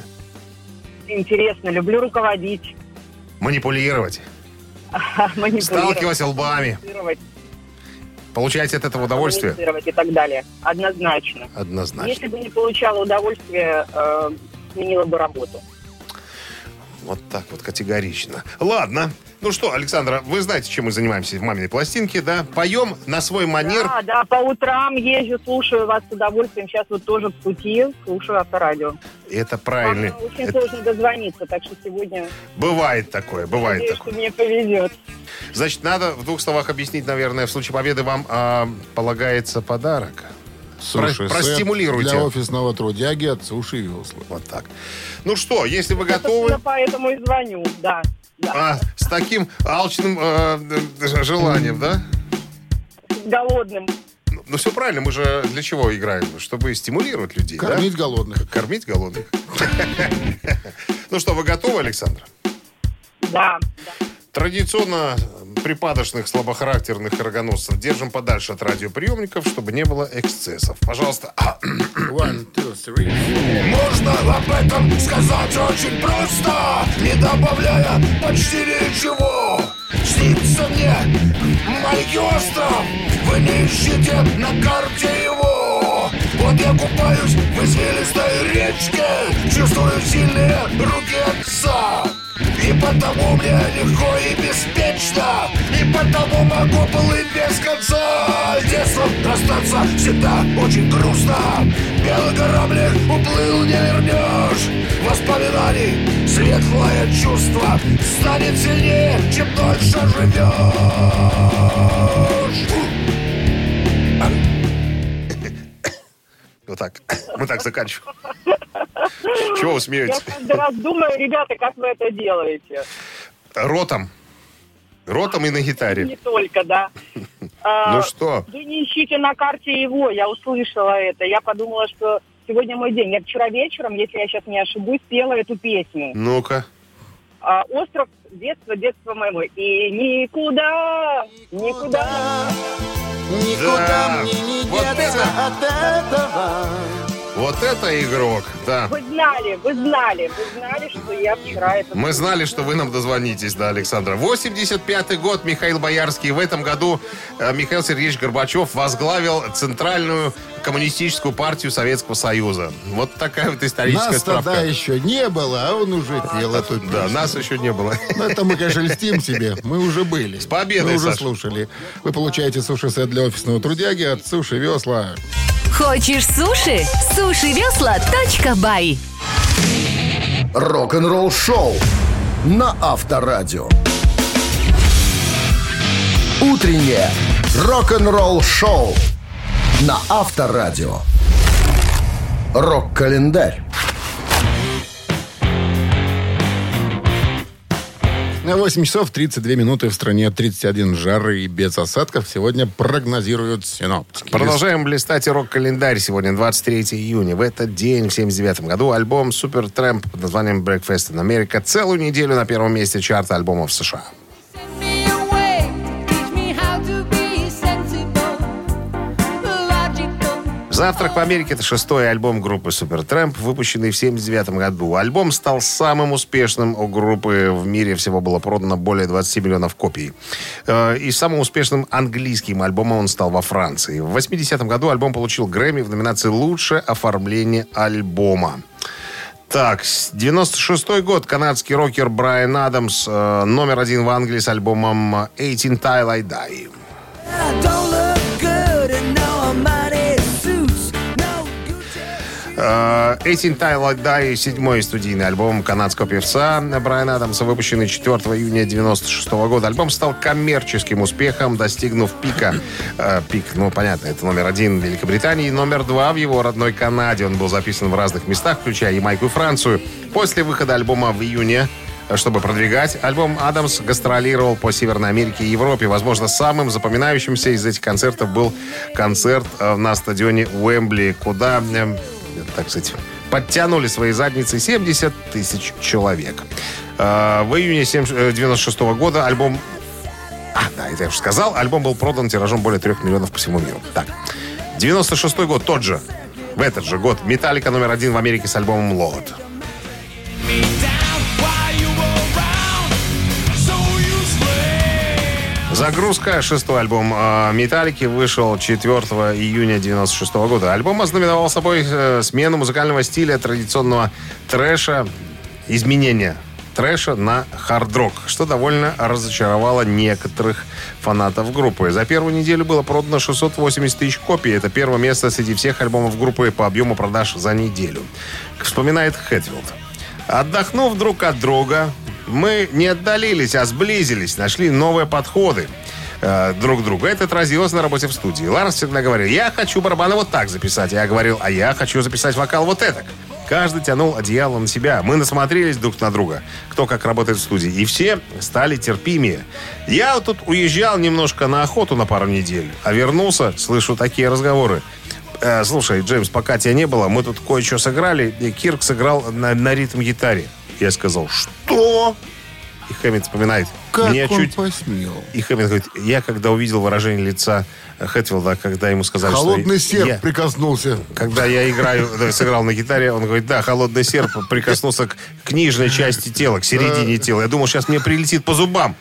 Интересно, люблю руководить, Манипулировать, манипулировать, сталкиваться лбами. Получаете от этого удовольствие? и так далее. Однозначно. Однозначно. Если бы не получала удовольствие, э, сменила бы работу. Вот так вот категорично. Ладно. Ну что, Александра, вы знаете, чем мы занимаемся в «Маминой пластинке», да? Поем на свой манер. Да, да, по утрам езжу, слушаю вас с удовольствием. Сейчас вот тоже в пути, слушаю авторадио. Это правильно. Вам очень Это- сложно дозвониться, так что сегодня Бывает такое, бывает надеюсь, такое. что мне повезет. Значит, надо в двух словах объяснить, наверное, в случае победы вам а, полагается подарок. Суши Про- простимулируйте. Для офисного трудяги от суши весла. Вот так. Ну что, если вы Я, готовы, собственно, поэтому и звоню, да. да. а, с таким алчным э, э, желанием, да? Голодным. Ну, ну, все правильно, мы же для чего играем? Чтобы стимулировать людей, да? Кормить голодных. Кормить голодных. Ну что, вы готовы, Александр? Да, да. Традиционно припадочных, слабохарактерных рогоносцев держим подальше от радиоприемников, чтобы не было эксцессов. Пожалуйста. One, two, three. Можно об этом сказать очень просто, не добавляя почти ничего. Снится мне маленький остров, вы не ищите на карте его. Вот я купаюсь в извилистой речке, чувствую сильные руки отца. И потому мне легко и беспечно. И потому могу плыть без конца. С детством расстаться всегда очень грустно. Белый кораблик уплыл, не вернешь. Воспоминаний светлое чувство Станет сильнее, чем дольше живешь Вот так. Мы так заканчиваем. Чего вы Я смеетесь? каждый раз думаю, ребята, как вы это делаете. Ротом. Ротом и на гитаре. Не только, да. А, Ну что? Вы не ищите на карте его, я услышала это. Я подумала, что сегодня мой день. Я вчера вечером, если я сейчас не ошибусь, пела эту песню. Ну-ка. А, Остров детства, детства моего. И никуда, никуда. Да. Вот это, вот это игрок, да. Вы знали, вы знали, вы знали, что я вчера это... Мы знали, что вы нам дозвонитесь, да, Александра. 85-й год, Михаил Боярский. В этом году э, Михаил Сергеевич Горбачев возглавил Центральную коммунистическую партию Советского Союза. Вот такая вот историческая Нас тогда справка. еще не было, а он уже пел эту песню. Да, нас еще не было. Ну, это мы, конечно, льстим себе. Мы уже были. С победой, Мы уже Саша. слушали. Вы получаете суши-сет для офисного трудяги от Суши Весла. Хочешь суши? Сушивесла.бай Рок-н-ролл шоу на Авторадио. Утреннее рок-н-ролл шоу на Авторадио. Рок-календарь. На 8 часов 32 минуты в стране 31 жары и без осадков сегодня прогнозируют синоптики. Продолжаем блистать рок-календарь. Сегодня 23 июня. В этот день, в 79 году, альбом Супер Трэмп под названием Breakfast in America целую неделю на первом месте чарта альбомов США. «Завтрак в Америке» — это шестой альбом группы Supertramp, выпущенный в 1979 году. Альбом стал самым успешным у группы в мире. Всего было продано более 20 миллионов копий. Э, И самым успешным английским альбомом он стал во Франции. В 80 году альбом получил Грэмми в номинации «Лучшее оформление альбома». Так, с- 96 год. Канадский рокер Брайан Адамс э, номер один в Англии с альбомом «18 Tile I Die». Э, «18 Tile I Die» — седьмой студийный альбом канадского певца Брайана Адамса, выпущенный 4 июня 96 года. Альбом стал коммерческим успехом, достигнув пика. Э, пик, ну, понятно, это номер один в Великобритании, и номер два в его родной Канаде. Он был записан в разных местах, включая Ямайку и Францию. После выхода альбома в июне чтобы продвигать. Альбом «Адамс» гастролировал по Северной Америке и Европе. Возможно, самым запоминающимся из этих концертов был концерт э, на стадионе Уэмбли, куда э, так сказать, подтянули свои задницы 70 тысяч человек. Э, В июне 96 года альбом... А, да, это я уже сказал. Альбом был продан тиражом более 3 миллионов по всему миру. Так, 96 год, тот же. В этот же год Металлика номер один в Америке с альбомом «Лод». Загрузка. Шестой альбом э, Металлики вышел 4 июня 96 года. Альбом ознаменовал собой э, смену музыкального стиля традиционного трэша, изменения трэша на хард-рок, что довольно разочаровало некоторых фанатов группы. За первую неделю было продано 680 тысяч копий. Это первое место среди всех альбомов группы по объему продаж за неделю. Вспоминает Хэтфилд. Отдохнув друг от друга, мы не отдалились, а сблизились, нашли новые подходы э, друг к другу. Это отразилось на работе в студии. Ларс всегда говорил, я хочу барабаны вот так записать. Я говорил, а я хочу записать вокал вот так. Каждый тянул одеяло на себя. Мы насмотрелись друг на друга, кто как работает в студии. И все стали терпимее. Я тут уезжал немножко на охоту на пару недель, а вернулся, слышу такие разговоры. «Э, слушай, Джеймс, пока тебя не было, мы тут кое-что сыграли. И Кирк сыграл на, на ритм-гитаре. Я сказал, что? И Хэммит вспоминает. Как Мне он чуть... посмел? И Хэммит говорит, я когда увидел выражение лица Хэтфилда, когда ему сказали, Холодный что... серп я- прикоснулся. когда я играю, да, сыграл на гитаре, он говорит, да, холодный серп прикоснулся к, к нижней части тела, к середине тела. Я думал, сейчас мне прилетит по зубам.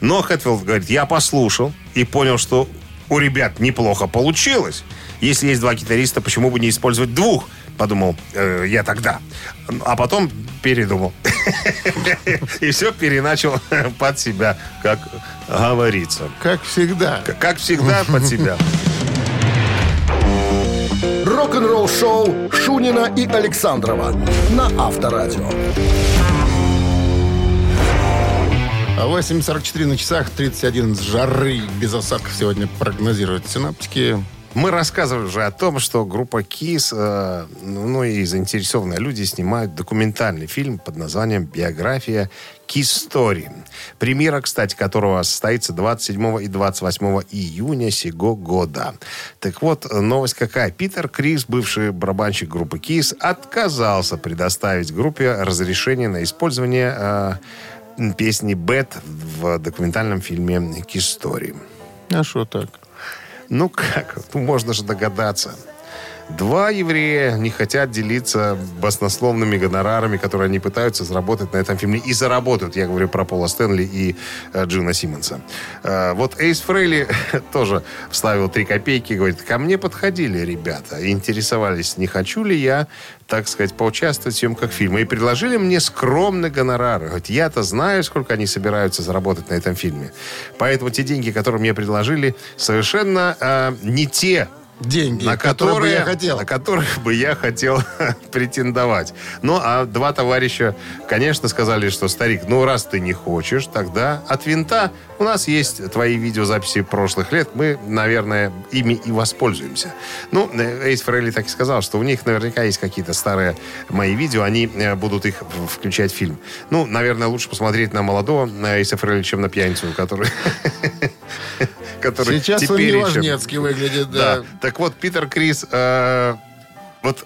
Но Хэтфилд говорит, я послушал и понял, что у ребят неплохо получилось. Если есть два гитариста, почему бы не использовать двух? Подумал э, я тогда. А потом передумал. И все переначал под себя, как говорится. Как всегда. Как всегда, под себя. Рок-н-ролл шоу Шунина и Александрова на Авторадио. А 8.44 на часах, 31 с жары без осадков сегодня прогнозируют синаптики. Мы рассказывали уже о том, что группа КИС, э, ну и заинтересованные люди снимают документальный фильм под названием «Биография Кис Стори». Премьера, кстати, которого состоится 27 и 28 июня сего года. Так вот, новость какая. Питер Крис, бывший барабанщик группы КИС, отказался предоставить группе разрешение на использование э, песни «Бет» в документальном фильме «Кис Стори». А что так? Ну как? Можно же догадаться. Два еврея не хотят делиться баснословными гонорарами, которые они пытаются заработать на этом фильме. И заработают. Я говорю про Пола Стэнли и э, Джина Симмонса. Э, вот Эйс Фрейли тоже вставил три копейки. Говорит, ко мне подходили ребята. и Интересовались, не хочу ли я, так сказать, поучаствовать в съемках фильма. И предложили мне скромный гонорар. Говорит, я-то знаю, сколько они собираются заработать на этом фильме. Поэтому те деньги, которые мне предложили, совершенно э, не те, Деньги, на которые бы я хотел. на которых бы я хотел претендовать. Ну, а два товарища, конечно, сказали, что, старик, ну, раз ты не хочешь, тогда от винта у нас есть твои видеозаписи прошлых лет, мы, наверное, ими и воспользуемся. Ну, э, Эйс Фрейли так и сказал, что у них наверняка есть какие-то старые мои видео, они э, будут их включать в фильм. Ну, наверное, лучше посмотреть на молодого на Эйса Фрейли, чем на пьяницу, который... который Сейчас он теперь еще- неважнецкий выглядит, да. да. Так вот, Питер Крис, э, вот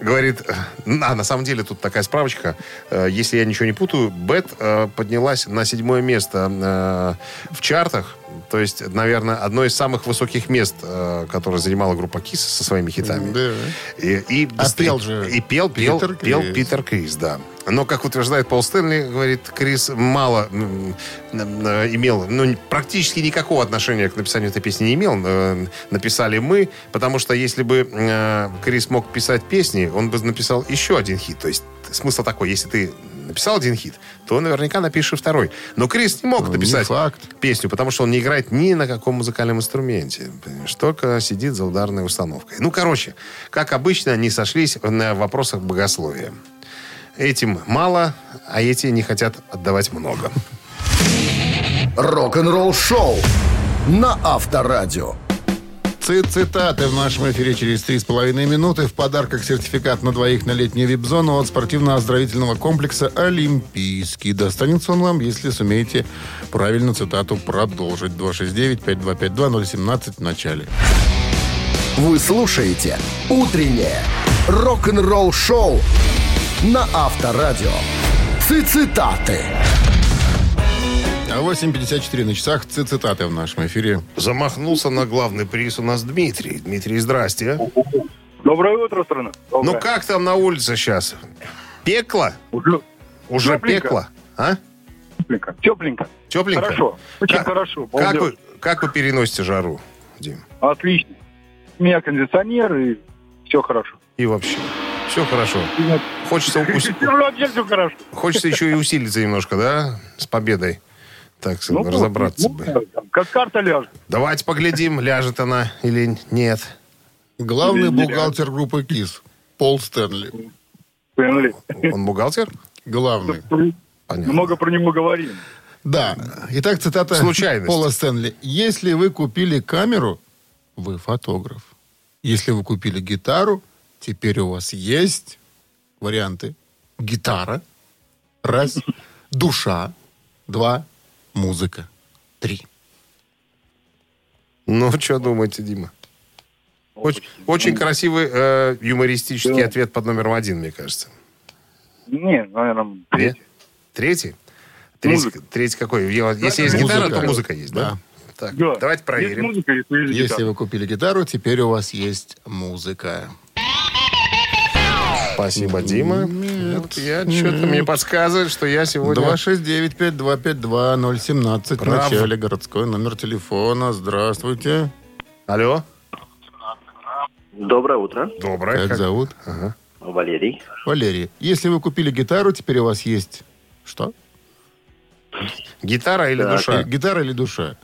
говорит, э, а на самом деле тут такая справочка, Э, если я ничего не путаю, Бет э, поднялась на седьмое место в чартах, то есть, наверное, одно из самых высоких мест, которое занимала группа Кис со своими хитами. Да. И, и, А пел же и пел, пел, Питер пел Крис. Питер Крис, да. Но, как утверждает Пол Стэнли, говорит, Крис мало э, имел, ну, практически никакого отношения к написанию этой песни не имел. Э, Написали мы, потому что если бы э, Крис мог писать песни, он бы написал еще один хит. То есть смысл такой, если ты написал один хит, то наверняка напишешь второй. Но Крис не мог Ну, написать не факт. песню, потому что он не играет ни на каком музыкальном инструменте. Понимаешь, только сидит за ударной установкой. Ну, короче, как обычно, не сошлись на вопросах богословия. Этим мало, а эти не хотят отдавать много. Рок-н-ролл шоу на Авторадио. Ци- Цитаты в нашем эфире через 3,5 минуты. В подарках сертификат на двоих на летнюю вип-зону от спортивно-оздоровительного комплекса «Олимпийский». Достанется он вам, если сумеете правильно цитату продолжить. 269-5252-017 в начале. Вы слушаете «Утреннее рок-н-ролл шоу на Авторадио. Цитаты. А 8.54 на часах ци- цитаты в нашем эфире. Замахнулся на главный приз у нас Дмитрий. Дмитрий, здрасте. Доброе утро, страна. Ну как там на улице сейчас? Пекло? Уже Уже Тепленько. пекло? А? тепленько. Тепленько. Тепленько? Хорошо. Очень Как- хорошо. Как вы, как вы переносите жару, Дим? Отлично. У меня кондиционер и все хорошо. И вообще? Все хорошо. Хочется, укус- Ну, все хорошо. Хочется еще и усилиться немножко, да? С победой. Так, разобраться ну, бы. Как карта ляжет. Давайте поглядим, ляжет она или нет. Главный Или бухгалтер группы КИС. Пол Стэнли. Поняли? Он бухгалтер? Главный. Понятно. Много про него говорим. Да. Итак, цитата Случайность. Пола Стэнли. Если вы купили камеру, вы фотограф. Если вы купили гитару, теперь у вас есть варианты. Гитара. Раз. Душа. Два. Музыка. Три. Ну, что думаете, Дима? Очень, очень красивый э, юмористический Да. ответ под номером один, мне кажется. Не, наверное, третий. Третий? Третий, Музыка. третий какой? Если есть Музыка. гитара, то музыка есть, да? Да. Так, Да. давайте Есть проверим. музыка, если есть Если вы купили гитару, теперь у вас есть музыка. Спасибо, Дима. Вот я что-то мне подсказывает, что я сегодня... 269-5252-017 в начале городской номер телефона. Здравствуйте. Алло? Доброе утро, Доброе. Как зовут? Валерий. Валерий. Если вы купили гитару, теперь у вас есть... Что? Гитара или Так, душа? Э, Гитара или душа?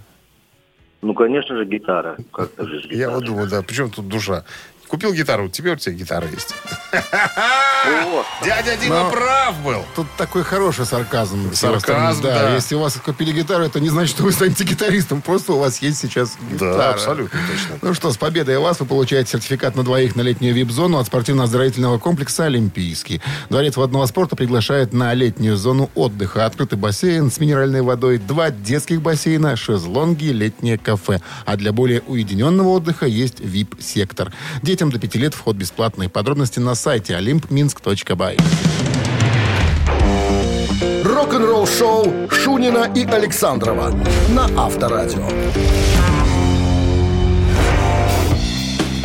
Ну, конечно же, гитара. Как же Я вот думаю, да, причем тут душа? Купил гитару, теперь у тебя гитара есть. Дядя Дима прав был. Тут такой хороший сарказм. Сарказм, да. Если у вас купили гитару, это не значит, что вы станете гитаристом. Просто у вас есть сейчас гитара. Да, абсолютно точно. Ну что, с победой вас вы получаете сертификат на двоих на летнюю вип-зону от спортивно-оздоровительного комплекса «Олимпийский». Дворец водного спорта приглашает на летнюю зону отдыха. Открытый бассейн с минеральной водой, два детских бассейна, шезлонги, летнее кафе. А для более уединенного отдыха есть вип-сектор. Детям до 5 лет вход бесплатный. Подробности на сайте olympminsk.by. Рок-н-ролл шоу Шунина и Александрова на Авторадио.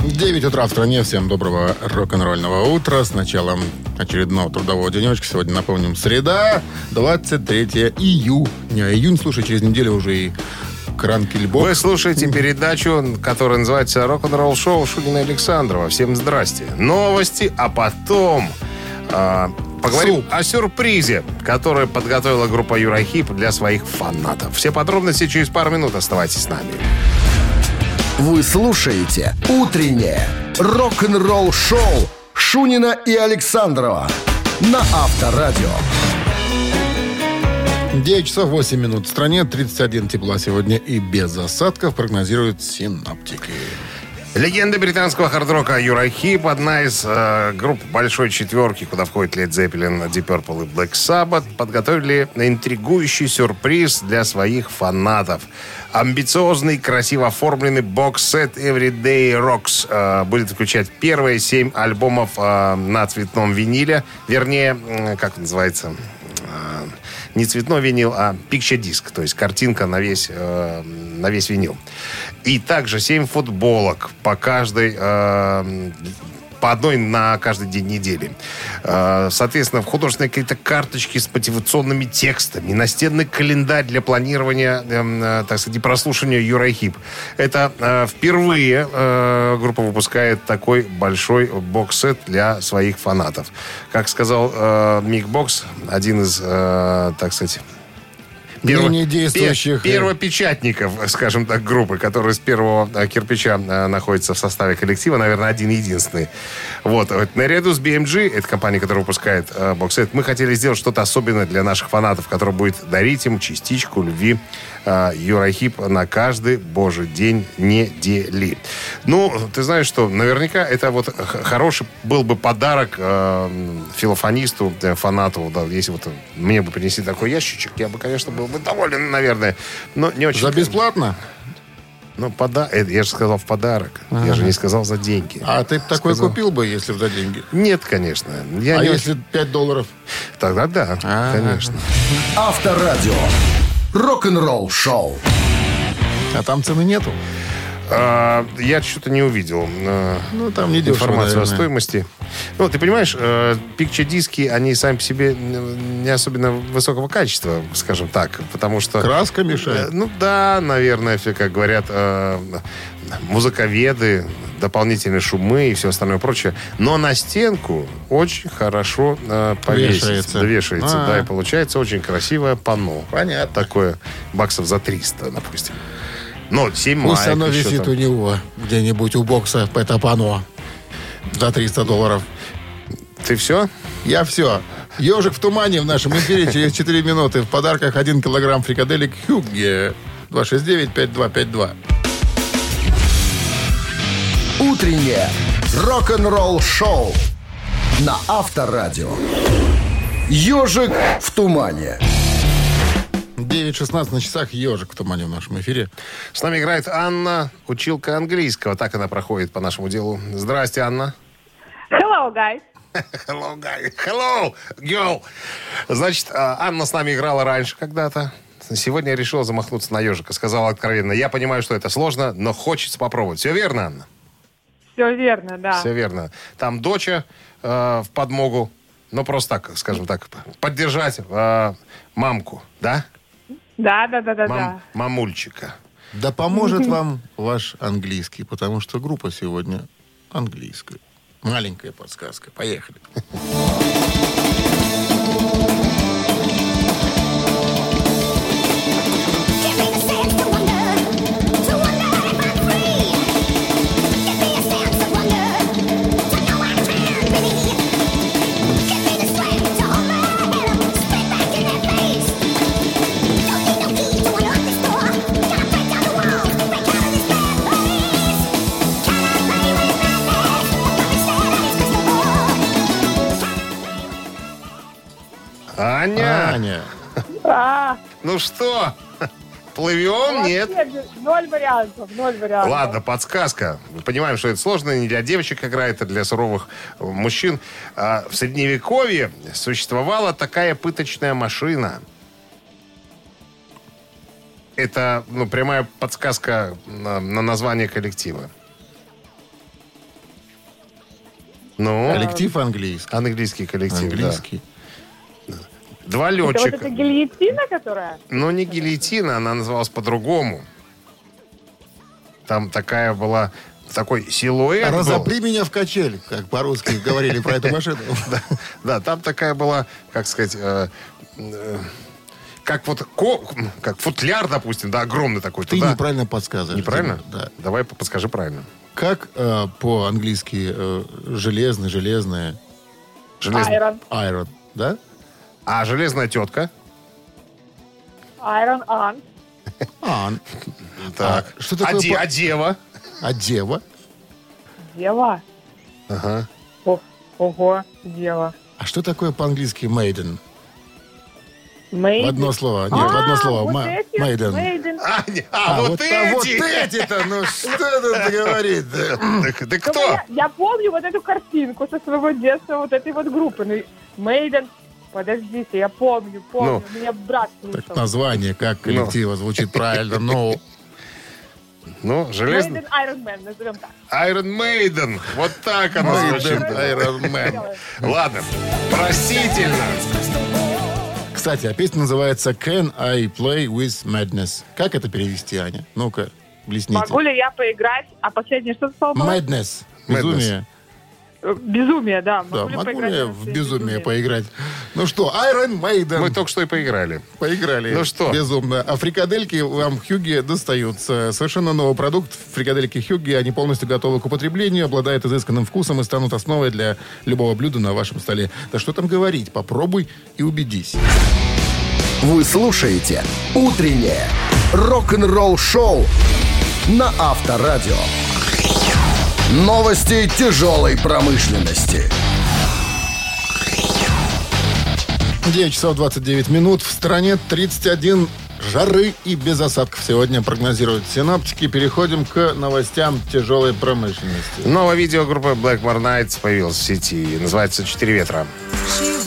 9 утра в стране. Всем доброго рок-н-ролльного утра. С началом очередного трудового денечка. Сегодня, напомним, среда, 23 июня. Июнь, слушай, через неделю уже и Кранкельбок. Вы слушаете передачу, которая называется «Рок-н-ролл шоу» Шунина Александрова. Всем здрасте. Новости, а потом а, поговорим Суп. о сюрпризе, который подготовила группа Юрахип для своих фанатов. Все подробности через пару минут. Оставайтесь с нами. Вы слушаете «Утреннее рок-н-ролл-шоу» Шунина и Александрова на Авторадио. 9 часов 8 минут. В стране 31 тепла сегодня и без осадков, прогнозируют синаптики. Легенда британского хард-рока Юрахип, одна из э, групп большой четверки, куда входит Led Zeppelin, Deep Purple и Black Sabbath, подготовили интригующий сюрприз для своих фанатов. Амбициозный, красиво оформленный бокс-сет Everyday Rocks э, будет включать первые семь альбомов э, на цветном виниле, вернее, м, как называется, э, не цветной винил, а picture диск, то есть картинка на весь, э, на весь винил. И также 7 футболок по каждой, э, по одной на каждый день недели. Э, соответственно, в художественные какие-то карточки с мотивационными текстами, настенный календарь для планирования, эм, э, так сказать, и прослушивания Юрахип. Это э, впервые э, группа выпускает такой большой бокс-сет для своих фанатов. Как сказал Мик Бокс, один из, так сказать, Ныне действующих, пе- первопечатников, скажем так, группы, которые с первого э, кирпича э, находятся в составе коллектива, наверное, один-единственный. Вот. Наряду с BMG, это компания, которая выпускает э, боксет, мы хотели сделать что-то особенное для наших фанатов, которое будет дарить им частичку любви э, Юрахип на каждый божий день недели. Ну, ты знаешь, что наверняка это вот хороший был бы подарок э, филофонисту, э, фанату. Да, если вот мне бы принесли такой ящичек, я бы, конечно, был бы доволен, наверное. Но не очень... За бесплатно? Ну, пода... э, я же сказал в подарок. Я же не сказал за деньги. А ты б такой Сказал. купил бы, если бы за деньги? Нет, конечно. Я а не... если 5 долларов? Тогда да, А. конечно. Авторадио. Рок-н-ролл шоу. А там цены нету? А, я что-то не увидел э, Ну, там не дешево, информацию о наверное. стоимости. Ну, ты понимаешь, пикче-диски, они сами по себе не особенно высокого качества, скажем так, потому что... Краска Э, мешает. Ну да, наверное, все, как говорят э, музыковеды, дополнительные шумы и все остальное прочее. Но на стенку очень хорошо э, повесить. Вешается. Да, вешается, А. да, и получается очень красивое панно. Понятно. Такое баксов за 300, допустим. Но 7 Пусть оно висит там. у него где-нибудь у бокса это пано за 300 долларов. Ты все? Я все. Ежик в тумане в нашем эфире через 4 минуты. В подарках 1 килограмм фрикаделек Хюгге. 269-5252. Утреннее рок-н-ролл шоу на Авторадио. Ежик в тумане. 9.16 на часах ежик в тумане в нашем эфире. С нами играет Анна, училка английского. Так она проходит по нашему делу. Здрасте, Анна. Hello, guys. Hello, guy. Hello, girl. Значит, а, Анна с нами играла раньше когда-то. Сегодня решила замахнуться на ежика. Сказала откровенно, я понимаю, что это сложно, но хочется попробовать. Все верно, Анна? Все верно, да. Все верно. Там доча э, в подмогу. Ну, просто так, скажем так, поддержать э, мамку, да? Да, да, да, да, Мам- да. мамульчика. Да поможет вам ваш английский, потому что группа сегодня английская. Маленькая подсказка. Поехали. Аня, ну что, плывем? Нет. Ноль вариантов, ноль вариантов. Ладно, подсказка. Мы понимаем, что это сложно, не для девочек играет, а для суровых э, мужчин. А в Средневековье существовала такая пыточная машина. Это ну, прямая подсказка на, на название коллектива. Ну, Коллектив английский. английский коллектив, да. Два Это вот летчика. эта гильотина, которая? Но не гильотина, она называлась по-другому. Там такая была, такой силуэт был. Разопри меня в качель, как по-русски говорили про эту машину. Да, там такая была, как сказать, э, э, как вот как футляр, допустим, да, огромный такой. Ты неправильно подсказываешь. Неправильно? Да. Давай по- подскажи правильно. Как э, по-английски железный, железное? Железный. Айрон. Iron, да? А железная тетка? Айрон Ан. А, Так. что а, такое де- по- а дева? а дева? Дева. Ага. О, ого, дева. А что такое по-английски maiden? Мейд. В одно слово. Нет, в одно слово. Вот Ма- эти, maiden. А, не- а, вот, а вот эти! эти-то, ну что тут говорит? Так, так Ну, кто? Я, я помню вот эту картинку со своего детства, вот этой вот группы. Ну, Мейден. Подождите, я помню, помню. Меня брат слушал. Так название как коллектива звучит правильно, но Ну, железный... Мейден Айрон Мэн, назовем так. Iron Maiden. Вот так оно звучит. Iron Man. Ладно. Простительно. Кстати, а песня называется Can I Play With Madness? Как это перевести, Аня? Ну-ка, блесните. Могу ли я поиграть? А последнее что ты сказал? Madness. Безумие. Э, Безумие, да. Да, Могу ли могу поиграть ли я в в безумие поиграть? Ну что, Iron Maiden. Мы только что и поиграли. Поиграли. Ну что? Безумно. А фрикадельки вам Хьюги достаются. Совершенно новый продукт. Фрикадельки Хьюги, они полностью готовы к употреблению, обладают изысканным вкусом и станут основой для любого блюда на вашем столе. Да что там говорить, попробуй и убедись. Вы слушаете «Утреннее рок-н-ролл-шоу» на Авторадио. Новости тяжелой промышленности. 9 часов 29 минут. В стране 31 жары и без осадков сегодня прогнозируют синоптики. Переходим к новостям тяжелой промышленности. Новое видео группы Blackmore Nights появилось в сети. Называется «Четыре ветра». Этот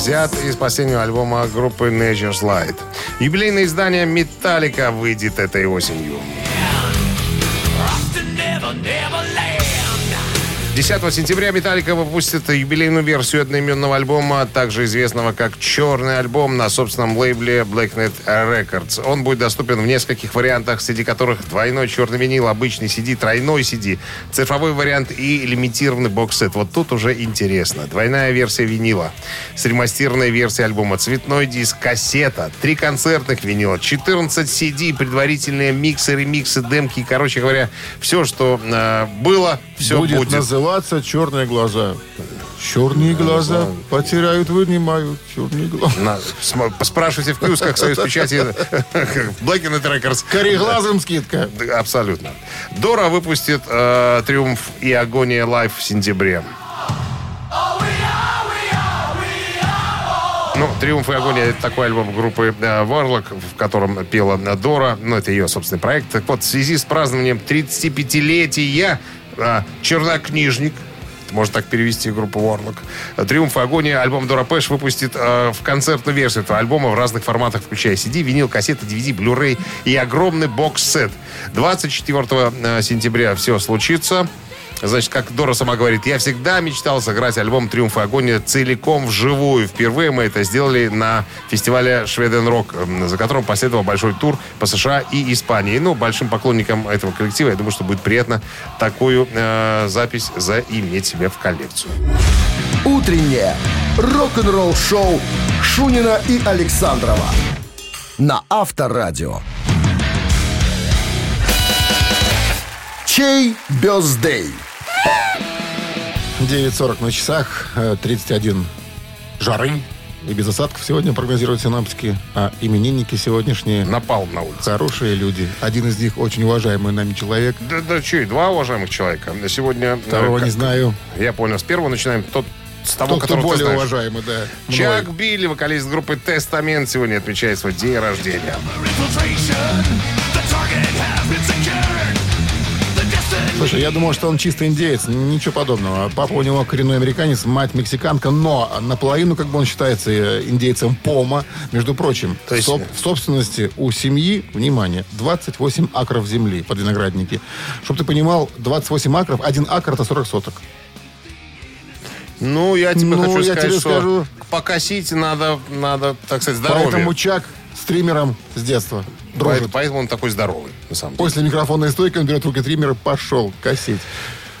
взят из последнего альбома группы Nature's Light. Юбилейное издание «Металлика» выйдет этой осенью. 10 сентября Металлика выпустит юбилейную версию одноименного альбома, также известного как «Черный альбом» на собственном лейбле Blacknet Records. Он будет доступен в нескольких вариантах, среди которых двойной черный винил, обычный CD, тройной CD, цифровой вариант и лимитированный бокс-сет. Вот тут уже интересно. Двойная версия винила, с ремастированной версией альбома, цветной диск, кассета, три концертных винила, 14 CD, предварительные миксы, ремиксы, демки. Короче говоря, все, что э, было, все будет, будет. Называться «Черные глаза». Черные глаза потеряют, вынимают. Черные глаза. Спрашивайте в киосках союз печати Black and Records. Кореглазым скидка. Абсолютно. Дора выпустит э, «Триумф и агония live» в сентябре. Ну, «Триумф и агония» — это такой альбом группы э, Warlock, в котором пела э, Дора. Ну, это ее собственный проект. Так вот, в связи с празднованием 35-летия э, «Чернокнижник», можно так перевести группу Warlock. «Триумф и агония» альбом Доро Пеш выпустит э, в концертную версию этого альбома в разных форматах, включая CD, винил, кассеты, DVD, Blu-ray и огромный бокс-сет. 24 э, сентября все случится. Значит, как Дора сама говорит, я всегда мечтал сыграть альбом «Триумф и агония» целиком вживую. Впервые мы это сделали на фестивале «Шведен Рок», за которым последовал большой тур по США и Испании. Ну, большим поклонникам этого коллектива, я думаю, что будет приятно такую э, запись заиметь себе в коллекцию. Утреннее рок-н-ролл-шоу Шунина и Александрова на Авторадио. Чей бездей? 9.40 на часах, э, 31 жары и без осадков сегодня прогнозируют синаптики. А именинники сегодняшние Напал на улице. хорошие люди. Один из них очень уважаемый нами человек. Да, да и два уважаемых человека. Сегодня... э, Второго как- не знаю. Я понял. С первого начинаем. Тот, с того, Тот, кто которого более уважаемый, да. мной. Чак Билли, вокалист группы «Тестамент», сегодня отмечает свой день рождения. Слушай, я думал, что он чисто индеец. Ничего подобного. Папа у него коренной американец, мать мексиканка, но наполовину, как бы он считается э, индейцем Пома. Между прочим, То есть- соб- в собственности у семьи, внимание, 28 акров земли под виноградники. Чтобы ты понимал, 28 акров, один акр это 40 соток. Ну, я тебе Ну, хочу я сказать, тебе что скажу. покосить надо, надо, так сказать, здоровье. Поэтому Чак стримером с детства дружит. Поэтому, поэтому он такой здоровый, на самом деле. После микрофонной стойки он берет руки триммер и пошел косить.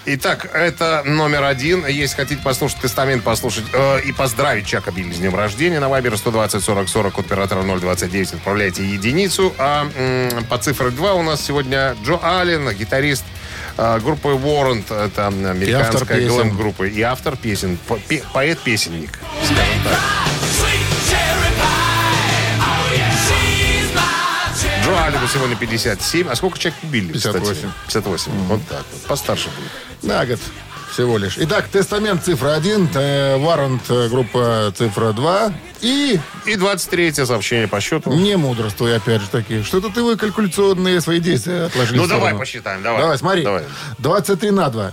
Итак, это номер один. Если хотите послушать тестамент, послушать э, и поздравить Чака Билли с днем рождения, на Вайбер 120 40 40 от оператора 029 отправляйте единицу. А м, по цифре 2 у нас сегодня Джо Аллен, гитарист э, группы Warrant, это американская глэм-группа, и автор песен, по- пе- поэт-песенник, скажем так. Сегодня 57. А сколько человек убили, кстати? 58. 58. Вот так вот. Постарше будет. На год всего лишь. Итак, тестамент цифра 1, Варант э, группа цифра 2 и И 23 сообщение по счету. не мудрствуй, опять же таки. Что-то ты вы калькуляционные свои действия отложили Ну, давай посчитаем, давай. Давай, смотри. Давай. 23 на 2.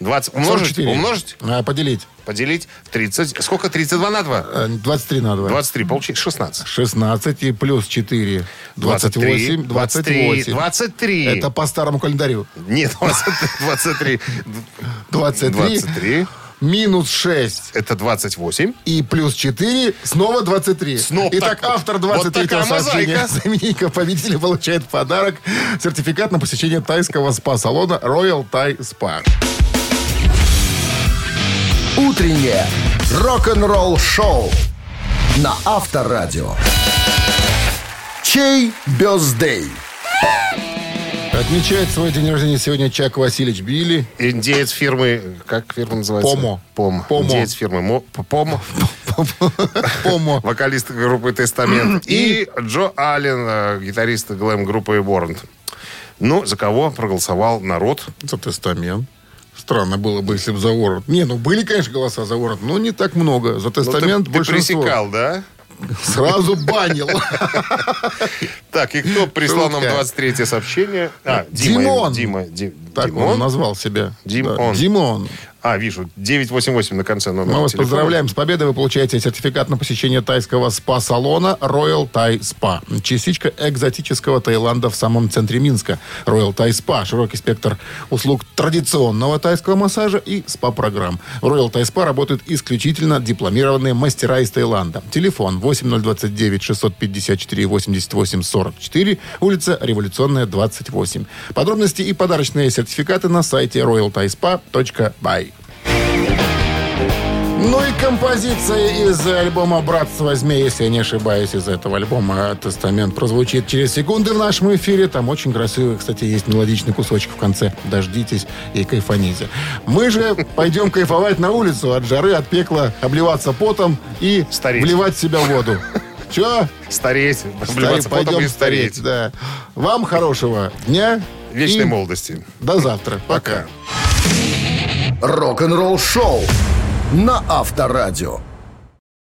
20. Умножить? 44. Умножить? А, поделить. Поделить. 30. Сколько? 32 на 2? Э, 23 на 2. 23. Получить 16. 16 и плюс 4. 28. 28. 23. Это по старому календарю. Нет, 20 23. 23. 23. Минус 6 Это 28. и плюс 4, снова 23. Снова Итак, так- автор вот 23 такая сообщения именинника победителя получает подарок сертификат на посещение тайского спа-салона Royal Thai Spa. Утреннее рок-н-ролл-шоу на Авторадио. Чей бездей? Отмечает свой день рождения сегодня Чак Васильевич Билли. Индеец фирмы... Как фирма называется? Помо. Пом. Помо. Индеец фирмы Мо- Помо. Помо. Вокалист группы Тестамент. И Джо Аллен, э, гитарист глэм-группы Warrant. Ну, за кого проголосовал народ? За тестамент. Странно было бы, если бы за ворот. Не, ну были, конечно, голоса за ворот, но не так много. За Ну, ты, тестамент ты большинство. пресекал, да? Сразу банил. Так, и кто прислал нам Шутка. 23 сообщение? А, Дима. Димон. Дима. Ди- Так Димон? он назвал себя. Димон. Да, Димон. А, вижу, 988 на конце номера Мы вас телефона. поздравляем с победой. Вы получаете сертификат на посещение тайского спа-салона Royal Thai Spa. Частичка экзотического Таиланда в самом центре Минска. Royal Thai Spa. Широкий спектр услуг традиционного тайского массажа и спа-программ. В Royal Thai Spa работают исключительно дипломированные мастера из Таиланда. Телефон 8029 654 88 44, улица Революционная, 28. Подробности и подарочные сертификаты на сайте royalthaispa.by. Ну и композиция из альбома «Братство змей», если я не ошибаюсь, из этого альбома «Тестамент» прозвучит через секунды в нашем эфире. Там очень красивый, кстати, есть мелодичный кусочек в конце. Дождитесь и кайфаните. Мы же пойдем кайфовать на улицу от жары, от пекла, обливаться потом и Стареть. вливать в себя воду. Че? Стареть, потом Пойдем и стареть. Да. Вам хорошего дня. Вечной и молодости. До завтра. Пока. Рок-н-ролл шоу на Авторадио.